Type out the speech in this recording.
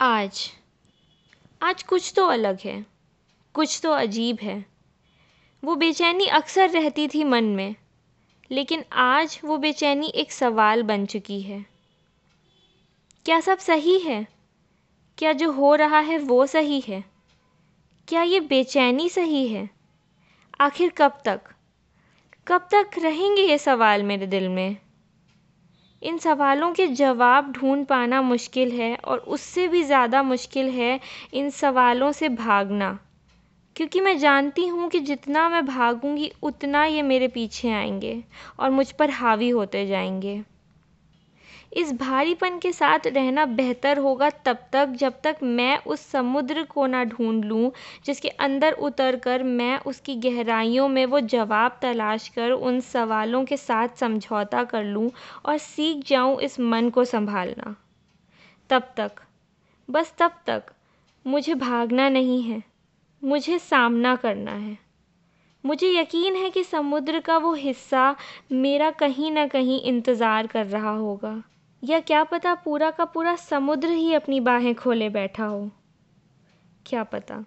आज। आज कुछ तो अलग है, कुछ तो अजीब है। वो बेचैनी अक्सर रहती थी मन में, लेकिन आज वो बेचैनी एक सवाल बन चुकी है। क्या सब सही है? क्या जो हो रहा है वो सही है? क्या ये बेचैनी सही है? आखिर कब तक? कब तक रहेंगे ये सवाल मेरे दिल में? इन सवालों के जवाब ढूंढ पाना मुश्किल है और उससे भी ज़्यादा मुश्किल है इन सवालों से भागना। क्योंकि मैं जानती हूँ कि जितना मैं भागूँगी, उतना ये मेरे पीछे आएँगे और मुझ पर हावी होते जाएँगे। इस भारीपन के साथ रहना बेहतर होगा तब तक, जब तक मैं उस समुद्र को ना ढूंढ लूँ, जिसके अंदर उतर कर मैं उसकी गहराइयों में वो जवाब तलाश कर उन सवालों के साथ समझौता कर लूँ और सीख जाऊँ इस मन को संभालना। तब तक, बस तब तक, मुझे भागना नहीं है, मुझे सामना करना है। मुझे यकीन है कि समुद्र का वो हिस्सा मेरा कहीं ना कहीं इंतज़ार कर रहा होगा। या क्या पता पूरा का पूरा समुद्र ही अपनी बाहें खोले बैठा हो? क्या पता?